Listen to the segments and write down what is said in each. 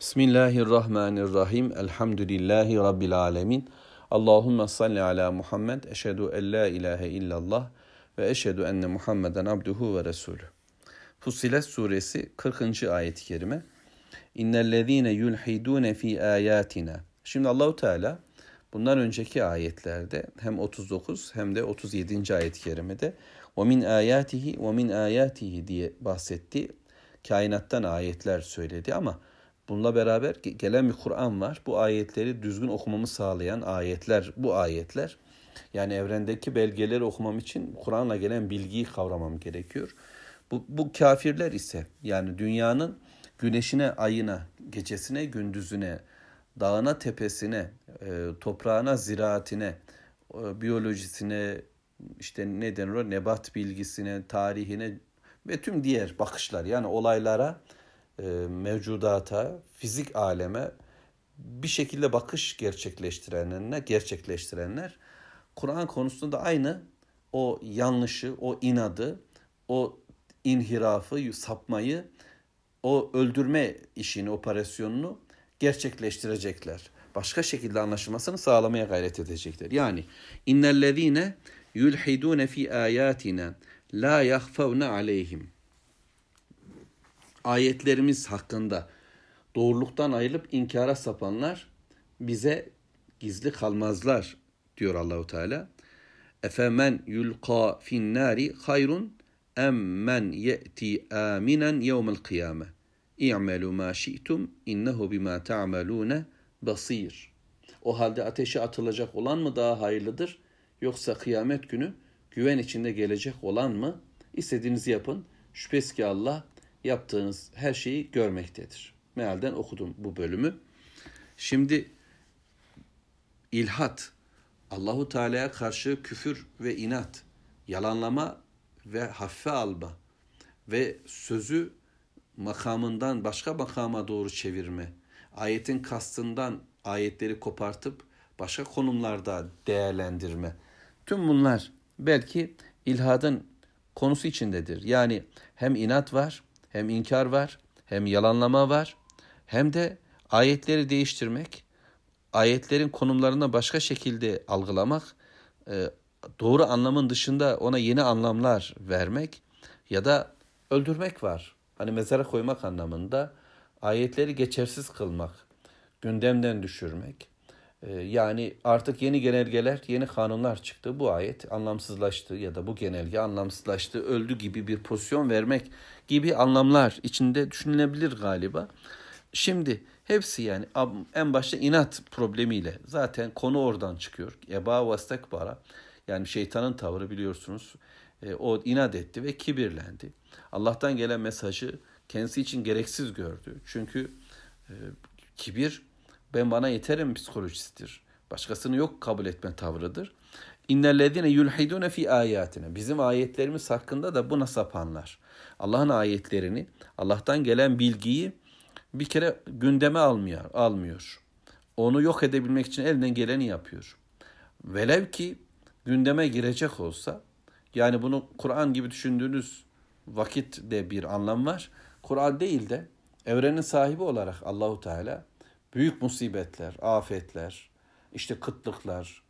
Bismillahirrahmanirrahim. Elhamdülillahi Rabbil alemin. Allahümme salli ala Muhammed. Eşhedü en la ilahe illallah ve eşhedü enne Muhammeden abduhu ve resulü. Fussilet suresi 40. ayet-i kerime. İnnellezîne yulhidûne fi ayatina. Şimdi Allahu Teala bundan önceki ayetlerde hem 39 hem de 37. ayet-i kerimede o min ayatihi ve min ayatihi diye bahsetti. Kainattan ayetler söyledi ama Bununla beraber gelen bir Kur'an var. Bu ayetleri düzgün okumamı sağlayan ayetler, bu ayetler. Yani evrendeki belgeleri okumam için Kur'an'la gelen bilgiyi kavramam gerekiyor. Bu, bu kafirler ise yani dünyanın güneşine, ayına, gecesine, gündüzüne, dağına, tepesine, e, toprağına, ziraatine, e, biyolojisine, işte ne denir o, nebat bilgisine, tarihine ve tüm diğer bakışlar yani olaylara mevcudata, fizik aleme bir şekilde bakış gerçekleştirenler, gerçekleştirenler Kur'an konusunda aynı o yanlışı, o inadı, o inhirafı, sapmayı, o öldürme işini, operasyonunu gerçekleştirecekler. Başka şekilde anlaşılmasını sağlamaya gayret edecekler. Yani innellezine yulhidune fi ayatina la yahfavne aleyhim ayetlerimiz hakkında doğruluktan ayrılıp inkara sapanlar bize gizli kalmazlar diyor Allahu Teala. Efemen yulqa fin nari hayrun em men ye'ti aminen yevmel kıyame. İ'melu ma şi'tum innehu bima ta'malune basir. O halde ateşe atılacak olan mı daha hayırlıdır yoksa kıyamet günü güven içinde gelecek olan mı? İstediğinizi yapın. Şüphesiz ki Allah yaptığınız her şeyi görmektedir. Mealden okudum bu bölümü. Şimdi ilhat, Allahu Teala'ya karşı küfür ve inat, yalanlama ve hafife alma ve sözü makamından başka makama doğru çevirme, ayetin kastından ayetleri kopartıp başka konumlarda değerlendirme. Tüm bunlar belki ilhadın konusu içindedir. Yani hem inat var hem inkar var, hem yalanlama var, hem de ayetleri değiştirmek, ayetlerin konumlarına başka şekilde algılamak, e, doğru anlamın dışında ona yeni anlamlar vermek ya da öldürmek var. Hani mezara koymak anlamında ayetleri geçersiz kılmak, gündemden düşürmek. E, yani artık yeni genelgeler, yeni kanunlar çıktı. Bu ayet anlamsızlaştı ya da bu genelge anlamsızlaştı, öldü gibi bir pozisyon vermek gibi anlamlar içinde düşünülebilir galiba. Şimdi hepsi yani en başta inat problemiyle zaten konu oradan çıkıyor. Eba ve istekbara yani şeytanın tavrı biliyorsunuz. E, o inat etti ve kibirlendi. Allah'tan gelen mesajı kendisi için gereksiz gördü. Çünkü e, kibir ben bana yeterim psikolojisidir. Başkasını yok kabul etme tavrıdır. İnnellezine yulhidune fi ayatina. Bizim ayetlerimiz hakkında da buna sapanlar. Allah'ın ayetlerini, Allah'tan gelen bilgiyi bir kere gündeme almıyor, almıyor. Onu yok edebilmek için elinden geleni yapıyor. Velev ki gündeme girecek olsa, yani bunu Kur'an gibi düşündüğünüz vakit de bir anlam var. Kur'an değil de evrenin sahibi olarak Allahu Teala büyük musibetler, afetler, işte kıtlıklar,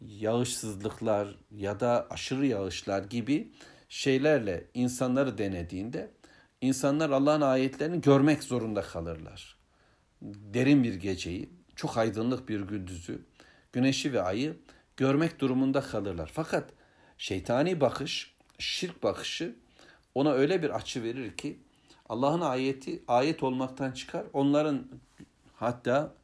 yağışsızlıklar ya da aşırı yağışlar gibi şeylerle insanları denediğinde insanlar Allah'ın ayetlerini görmek zorunda kalırlar. Derin bir geceyi, çok aydınlık bir gündüzü, güneşi ve ayı görmek durumunda kalırlar. Fakat şeytani bakış, şirk bakışı ona öyle bir açı verir ki Allah'ın ayeti ayet olmaktan çıkar. Onların hatta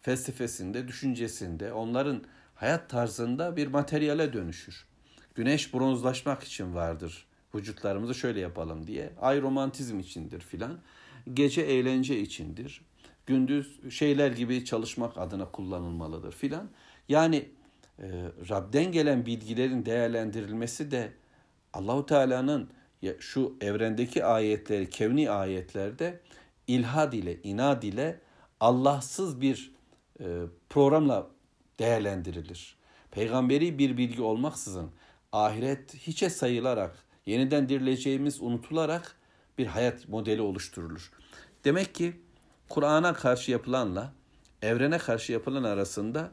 felsefesinde, düşüncesinde, onların hayat tarzında bir materyale dönüşür. Güneş bronzlaşmak için vardır. Vücutlarımızı şöyle yapalım diye. Ay romantizm içindir filan. Gece eğlence içindir. Gündüz şeyler gibi çalışmak adına kullanılmalıdır filan. Yani e, Rab'den gelen bilgilerin değerlendirilmesi de Allahu Teala'nın şu evrendeki ayetleri, kevni ayetlerde ilhad ile, inad ile Allahsız bir e, programla değerlendirilir. Peygamberi bir bilgi olmaksızın ahiret hiçe sayılarak, yeniden dirileceğimiz unutularak bir hayat modeli oluşturulur. Demek ki Kur'an'a karşı yapılanla evrene karşı yapılan arasında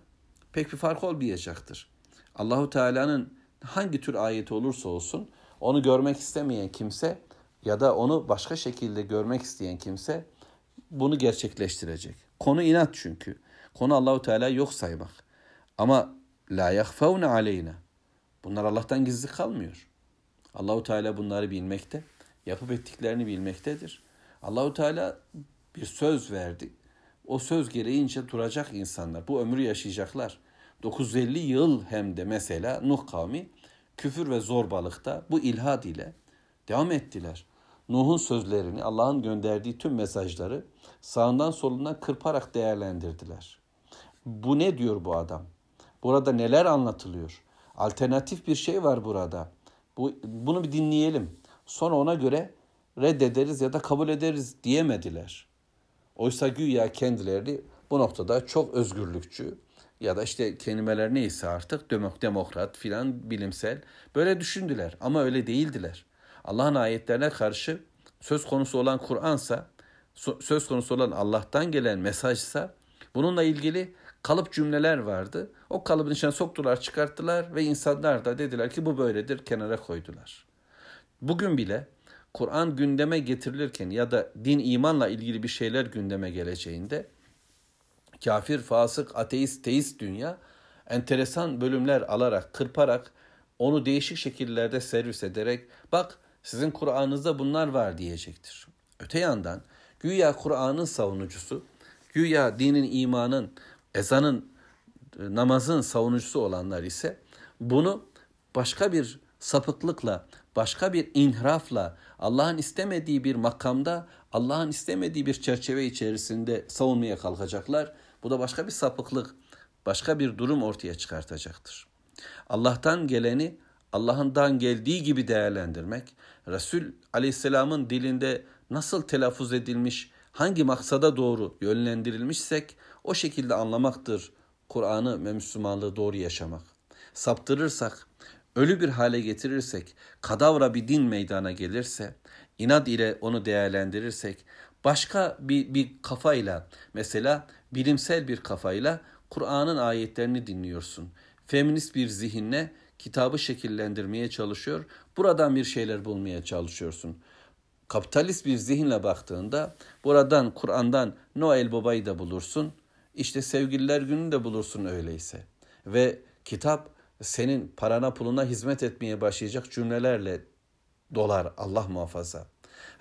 pek bir fark olmayacaktır. Allahu Teala'nın hangi tür ayeti olursa olsun onu görmek istemeyen kimse ya da onu başka şekilde görmek isteyen kimse bunu gerçekleştirecek. Konu inat çünkü. Konu Allahu Teala yok saymak. Ama la yahfavne aleyna. Bunlar Allah'tan gizli kalmıyor. Allahu Teala bunları bilmekte, yapıp ettiklerini bilmektedir. Allahu Teala bir söz verdi. O söz gereğince duracak insanlar. Bu ömrü yaşayacaklar. 950 yıl hem de mesela Nuh kavmi küfür ve zorbalıkta bu ilhad ile devam ettiler. Nuh'un sözlerini, Allah'ın gönderdiği tüm mesajları sağından solundan kırparak değerlendirdiler. Bu ne diyor bu adam? Burada neler anlatılıyor? Alternatif bir şey var burada. Bu, bunu bir dinleyelim. Sonra ona göre reddederiz ya da kabul ederiz diyemediler. Oysa güya kendileri bu noktada çok özgürlükçü ya da işte kelimeler neyse artık demokrat filan bilimsel böyle düşündüler ama öyle değildiler. Allah'ın ayetlerine karşı söz konusu olan Kur'ansa söz konusu olan Allah'tan gelen mesajsa bununla ilgili kalıp cümleler vardı. O kalıbın içine soktular, çıkarttılar ve insanlar da dediler ki bu böyledir, kenara koydular. Bugün bile Kur'an gündeme getirilirken ya da din imanla ilgili bir şeyler gündeme geleceğinde kafir, fasık, ateist, teist dünya enteresan bölümler alarak, kırparak onu değişik şekillerde servis ederek bak sizin Kur'an'ınızda bunlar var diyecektir. Öte yandan güya Kur'an'ın savunucusu, güya dinin, imanın, ezanın, namazın savunucusu olanlar ise bunu başka bir sapıklıkla, başka bir inhrafla, Allah'ın istemediği bir makamda, Allah'ın istemediği bir çerçeve içerisinde savunmaya kalkacaklar. Bu da başka bir sapıklık, başka bir durum ortaya çıkartacaktır. Allah'tan geleni Allah'ından geldiği gibi değerlendirmek, Resul Aleyhisselam'ın dilinde nasıl telaffuz edilmiş, hangi maksada doğru yönlendirilmişsek o şekilde anlamaktır Kur'an'ı ve Müslümanlığı doğru yaşamak. Saptırırsak, ölü bir hale getirirsek, kadavra bir din meydana gelirse, inat ile onu değerlendirirsek, başka bir, bir kafayla, mesela bilimsel bir kafayla Kur'an'ın ayetlerini dinliyorsun. Feminist bir zihinle kitabı şekillendirmeye çalışıyor. Buradan bir şeyler bulmaya çalışıyorsun. Kapitalist bir zihinle baktığında buradan Kur'an'dan Noel Baba'yı da bulursun. İşte sevgililer gününü de bulursun öyleyse. Ve kitap senin parana puluna hizmet etmeye başlayacak cümlelerle dolar Allah muhafaza.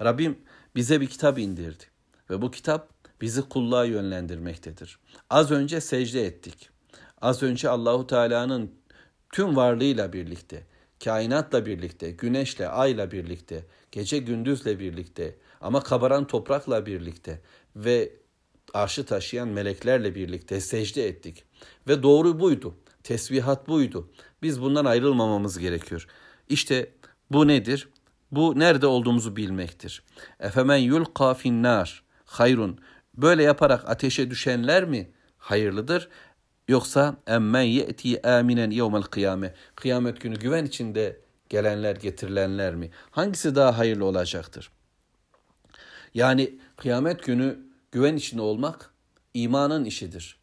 Rabbim bize bir kitap indirdi ve bu kitap bizi kulluğa yönlendirmektedir. Az önce secde ettik. Az önce Allahu Teala'nın tüm varlığıyla birlikte, kainatla birlikte, güneşle, ayla birlikte, gece gündüzle birlikte ama kabaran toprakla birlikte ve arşı taşıyan meleklerle birlikte secde ettik. Ve doğru buydu. Tesbihat buydu. Biz bundan ayrılmamamız gerekiyor. İşte bu nedir? Bu nerede olduğumuzu bilmektir. Efemen yulqa finnar hayrun. Böyle yaparak ateşe düşenler mi hayırlıdır? Yoksa emmen ye'ti aminen yevmel kıyame. Kıyamet günü güven içinde gelenler getirilenler mi? Hangisi daha hayırlı olacaktır? Yani kıyamet günü güven içinde olmak imanın işidir.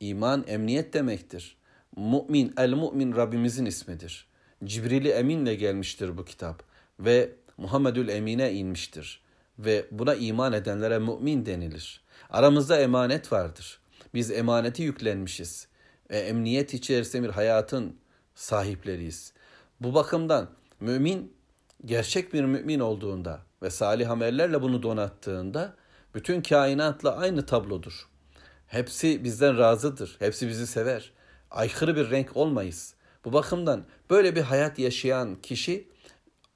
İman emniyet demektir. Mu'min, el mu'min Rabbimizin ismidir. Cibrili Emin'le gelmiştir bu kitap ve Muhammedül Emin'e inmiştir ve buna iman edenlere mümin denilir. Aramızda emanet vardır. Biz emaneti yüklenmişiz. E, emniyet içerisinde bir hayatın sahipleriyiz. Bu bakımdan mümin gerçek bir mümin olduğunda ve salih amellerle bunu donattığında bütün kainatla aynı tablodur. Hepsi bizden razıdır. Hepsi bizi sever. Aykırı bir renk olmayız. Bu bakımdan böyle bir hayat yaşayan kişi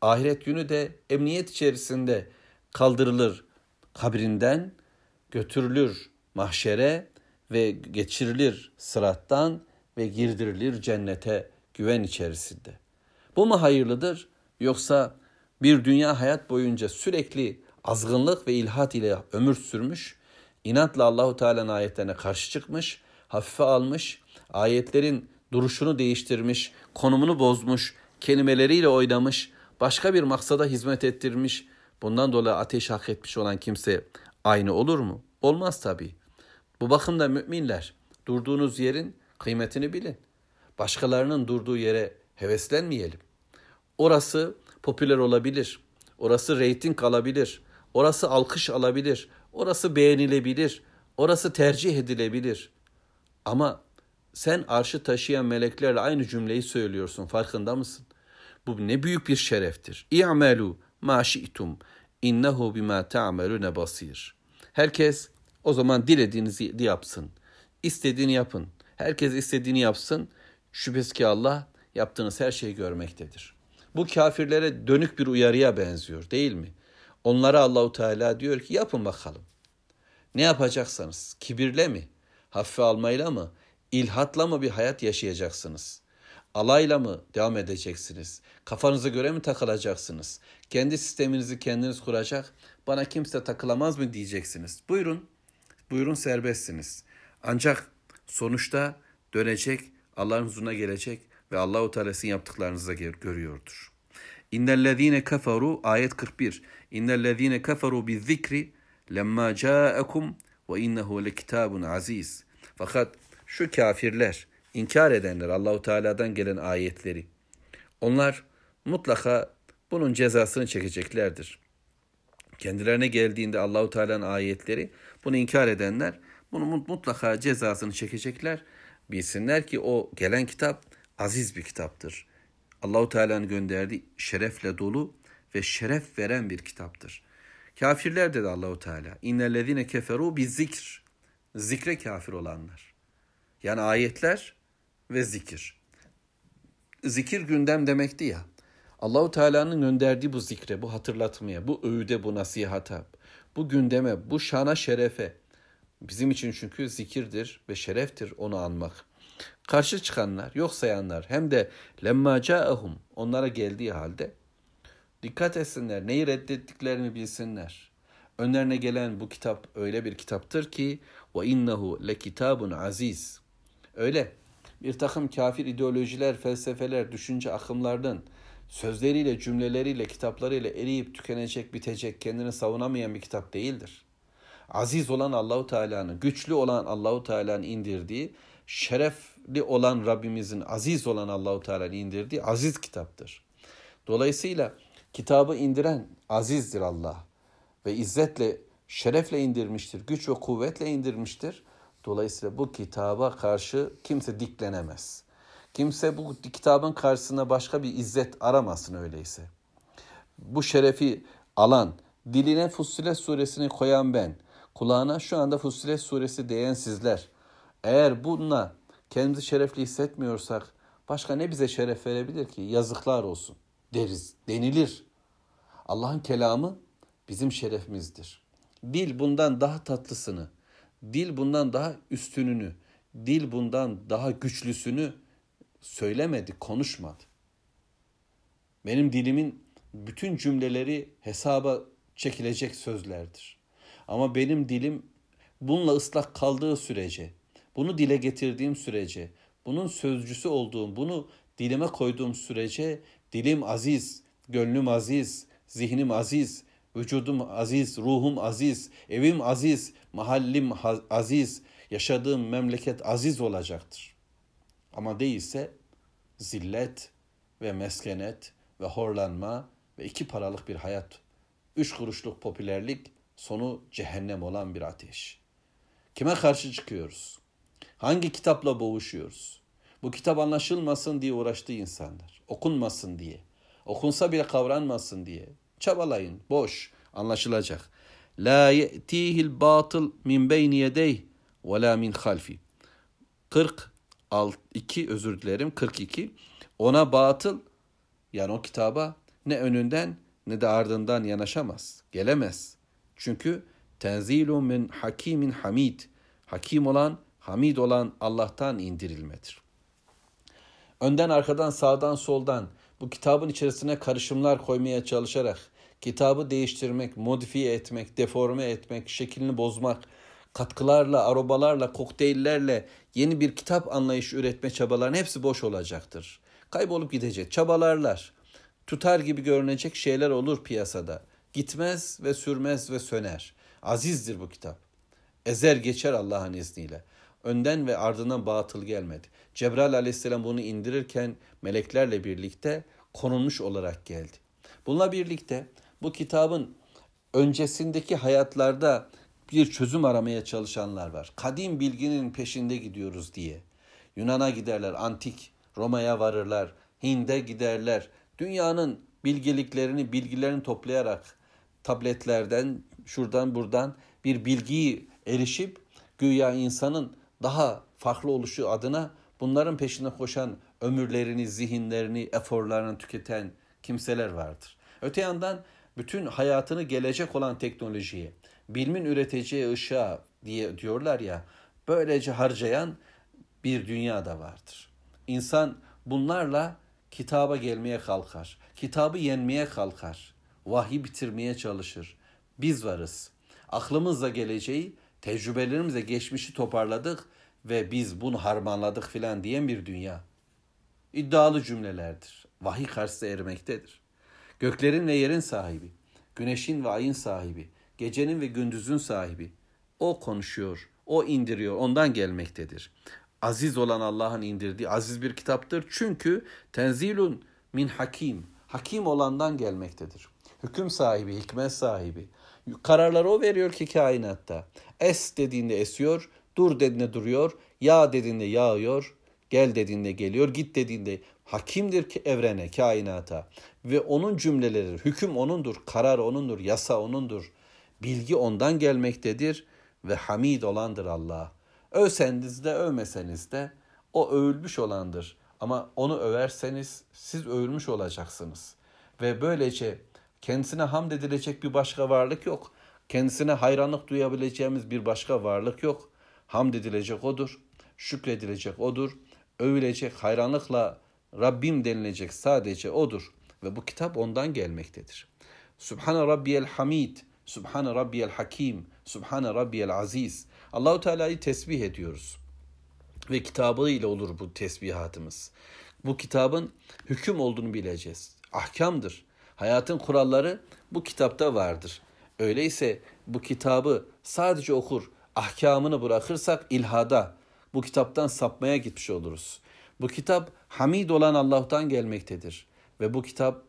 ahiret günü de emniyet içerisinde kaldırılır kabrinden, götürülür mahşere ve geçirilir sırattan ve girdirilir cennete güven içerisinde. Bu mu hayırlıdır yoksa bir dünya hayat boyunca sürekli azgınlık ve ilhat ile ömür sürmüş, inatla Allahu Teala'nın ayetlerine karşı çıkmış, hafife almış, ayetlerin duruşunu değiştirmiş, konumunu bozmuş, kelimeleriyle oynamış, başka bir maksada hizmet ettirmiş, bundan dolayı ateş hak etmiş olan kimse aynı olur mu? Olmaz tabii. Bu bakımda müminler durduğunuz yerin kıymetini bilin. Başkalarının durduğu yere heveslenmeyelim. Orası popüler olabilir. Orası reyting alabilir. Orası alkış alabilir. Orası beğenilebilir. Orası tercih edilebilir. Ama sen arşı taşıyan meleklerle aynı cümleyi söylüyorsun. Farkında mısın? Bu ne büyük bir şereftir. İ'melu ma şi'tum innehu bima ta'melune basir. Herkes o zaman dilediğinizi yapsın. İstediğini yapın. Herkes istediğini yapsın. Şüphesiz ki Allah yaptığınız her şeyi görmektedir. Bu kafirlere dönük bir uyarıya benziyor değil mi? Onlara Allahu Teala diyor ki yapın bakalım. Ne yapacaksanız kibirle mi? Hafife almayla mı? İlhatla mı bir hayat yaşayacaksınız? Alayla mı devam edeceksiniz? Kafanıza göre mi takılacaksınız? Kendi sisteminizi kendiniz kuracak, bana kimse takılamaz mı diyeceksiniz? Buyurun, buyurun serbestsiniz. Ancak sonuçta dönecek, Allah'ın huzuruna gelecek ve Allahu Teala sizin yaptıklarınızı görüyordur. İnnellezîne kafaru ayet 41. İnnellezîne kafaru bizikri lemma ca'akum ve innehu lekitabun aziz. Fakat şu kafirler, inkar edenler Allahu Teala'dan gelen ayetleri onlar mutlaka bunun cezasını çekeceklerdir. Kendilerine geldiğinde Allahu Teala'nın ayetleri bunu inkar edenler bunu mutlaka cezasını çekecekler. Bilsinler ki o gelen kitap aziz bir kitaptır. Allahu Teala'nın gönderdiği şerefle dolu ve şeref veren bir kitaptır. Kafirler dedi Allahu Teala. İnnellezine keferu bi zikr. Zikre kafir olanlar. Yani ayetler ve zikir. Zikir gündem demekti ya. Allahu Teala'nın gönderdiği bu zikre, bu hatırlatmaya, bu öğüde, bu nasihata, bu gündeme, bu şana şerefe. Bizim için çünkü zikirdir ve şereftir onu anmak. Karşı çıkanlar, yok sayanlar hem de lemma ca'ahum onlara geldiği halde dikkat etsinler, neyi reddettiklerini bilsinler. Önlerine gelen bu kitap öyle bir kitaptır ki ve innehu le kitabun aziz. Öyle bir takım kafir ideolojiler, felsefeler, düşünce akımlardan sözleriyle, cümleleriyle, kitaplarıyla eriyip tükenecek, bitecek, kendini savunamayan bir kitap değildir. Aziz olan Allahu Teala'nın, güçlü olan Allahu Teala'nın indirdiği, şerefli olan Rabbimizin, aziz olan Allahu Teala'nın indirdiği aziz kitaptır. Dolayısıyla kitabı indiren azizdir Allah ve izzetle, şerefle indirmiştir, güç ve kuvvetle indirmiştir. Dolayısıyla bu kitaba karşı kimse diklenemez. Kimse bu kitabın karşısına başka bir izzet aramasın öyleyse. Bu şerefi alan, diline Fussilet suresini koyan ben, kulağına şu anda Fussilet suresi diyen sizler. Eğer bununla kendimizi şerefli hissetmiyorsak başka ne bize şeref verebilir ki? Yazıklar olsun deriz, denilir. Allah'ın kelamı bizim şerefimizdir. Dil bundan daha tatlısını, dil bundan daha üstününü, dil bundan daha güçlüsünü söylemedi, konuşmadı. Benim dilimin bütün cümleleri hesaba çekilecek sözlerdir. Ama benim dilim bununla ıslak kaldığı sürece, bunu dile getirdiğim sürece, bunun sözcüsü olduğum, bunu dilime koyduğum sürece dilim aziz, gönlüm aziz, zihnim aziz, vücudum aziz, ruhum aziz, evim aziz, mahallim aziz, yaşadığım memleket aziz olacaktır. Ama değilse zillet ve meskenet ve horlanma ve iki paralık bir hayat, üç kuruşluk popülerlik sonu cehennem olan bir ateş. Kime karşı çıkıyoruz? Hangi kitapla boğuşuyoruz? Bu kitap anlaşılmasın diye uğraştı insanlar. Okunmasın diye. Okunsa bile kavranmasın diye. Çabalayın. Boş. Anlaşılacak. La ye'tihil batıl min beyni yedeyh ve la min halfi. 42 özür dilerim 42. Ona batıl yani o kitaba ne önünden ne de ardından yanaşamaz. Gelemez. Çünkü tenzilun min hakimin hamid. Hakim olan, hamid olan Allah'tan indirilmedir. Önden, arkadan, sağdan, soldan bu kitabın içerisine karışımlar koymaya çalışarak kitabı değiştirmek, modifiye etmek, deforme etmek, şeklini bozmak, katkılarla, arobalarla, kokteyllerle yeni bir kitap anlayışı üretme çabaların hepsi boş olacaktır. Kaybolup gidecek çabalarlar. Tutar gibi görünecek şeyler olur piyasada. Gitmez ve sürmez ve söner. Azizdir bu kitap. Ezer geçer Allah'ın izniyle. Önden ve ardından batıl gelmedi. Cebrail aleyhisselam bunu indirirken meleklerle birlikte konulmuş olarak geldi. Bununla birlikte bu kitabın öncesindeki hayatlarda bir çözüm aramaya çalışanlar var. Kadim bilginin peşinde gidiyoruz diye. Yunan'a giderler, antik Roma'ya varırlar, Hind'e giderler. Dünyanın bilgeliklerini, bilgilerini toplayarak tabletlerden, şuradan buradan bir bilgiyi erişip güya insanın daha farklı oluşu adına bunların peşine koşan ömürlerini, zihinlerini, eforlarını tüketen kimseler vardır. Öte yandan bütün hayatını gelecek olan teknolojiye, bilimin üreteceği ışığa diye diyorlar ya, böylece harcayan bir dünya da vardır. İnsan bunlarla kitaba gelmeye kalkar. Kitabı yenmeye kalkar. Vahiy bitirmeye çalışır. Biz varız. Aklımızla geleceği, tecrübelerimizle geçmişi toparladık ve biz bunu harmanladık filan diyen bir dünya. İddialı cümlelerdir. Vahiy karşısında erimektedir. Göklerin ve yerin sahibi, güneşin ve ayın sahibi, gecenin ve gündüzün sahibi. O konuşuyor, o indiriyor, ondan gelmektedir. Aziz olan Allah'ın indirdiği aziz bir kitaptır. Çünkü tenzilun min hakim, hakim olandan gelmektedir. Hüküm sahibi, hikmet sahibi. Kararları o veriyor ki kainatta. Es dediğinde esiyor, dur dediğinde duruyor, yağ dediğinde yağıyor, gel dediğinde geliyor, git dediğinde hakimdir ki evrene, kainata. Ve onun cümleleri, hüküm onundur, karar onundur, yasa onundur. Bilgi ondan gelmektedir ve hamid olandır Allah. Övseniz de övmeseniz de o övülmüş olandır. Ama onu överseniz siz övülmüş olacaksınız. Ve böylece kendisine hamd edilecek bir başka varlık yok. Kendisine hayranlık duyabileceğimiz bir başka varlık yok. Hamd edilecek odur. Şükredilecek odur. Övülecek hayranlıkla Rabbim denilecek sadece odur. Ve bu kitap ondan gelmektedir. Subhane Rabbiyel Hamid, Subhane Rabbiyel Hakim, Subhane Rabbiyel Aziz. Allahu Teala'yı tesbih ediyoruz. Ve kitabı ile olur bu tesbihatımız. Bu kitabın hüküm olduğunu bileceğiz. Ahkamdır. Hayatın kuralları bu kitapta vardır. Öyleyse bu kitabı sadece okur, ahkamını bırakırsak ilhada, bu kitaptan sapmaya gitmiş oluruz. Bu kitap hamid olan Allah'tan gelmektedir. Ve bu kitap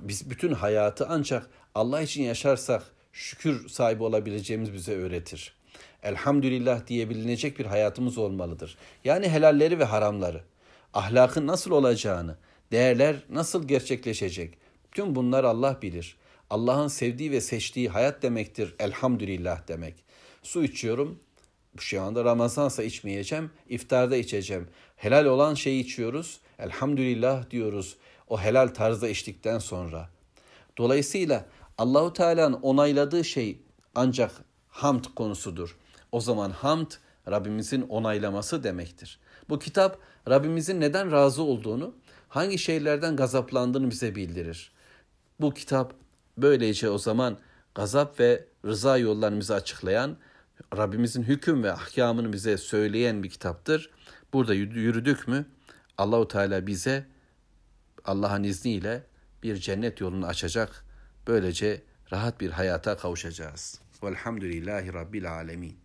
biz bütün hayatı ancak Allah için yaşarsak şükür sahibi olabileceğimiz bize öğretir. Elhamdülillah diye bilinecek bir hayatımız olmalıdır. Yani helalleri ve haramları, ahlakın nasıl olacağını, değerler nasıl gerçekleşecek. Tüm bunlar Allah bilir. Allah'ın sevdiği ve seçtiği hayat demektir elhamdülillah demek. Su içiyorum, şu anda Ramazansa içmeyeceğim, iftarda içeceğim. Helal olan şeyi içiyoruz, elhamdülillah diyoruz o helal tarzda içtikten sonra. Dolayısıyla Allahu Teala'nın onayladığı şey ancak hamd konusudur. O zaman hamd Rabbimizin onaylaması demektir. Bu kitap Rabbimizin neden razı olduğunu, hangi şeylerden gazaplandığını bize bildirir. Bu kitap böylece o zaman gazap ve rıza yollarını bize açıklayan, Rabbimizin hüküm ve ahkamını bize söyleyen bir kitaptır. Burada yürüdük mü Allahu Teala bize Allah'ın izniyle bir cennet yolunu açacak. Böylece rahat bir hayata kavuşacağız. Velhamdülillahi Rabbil Alemin.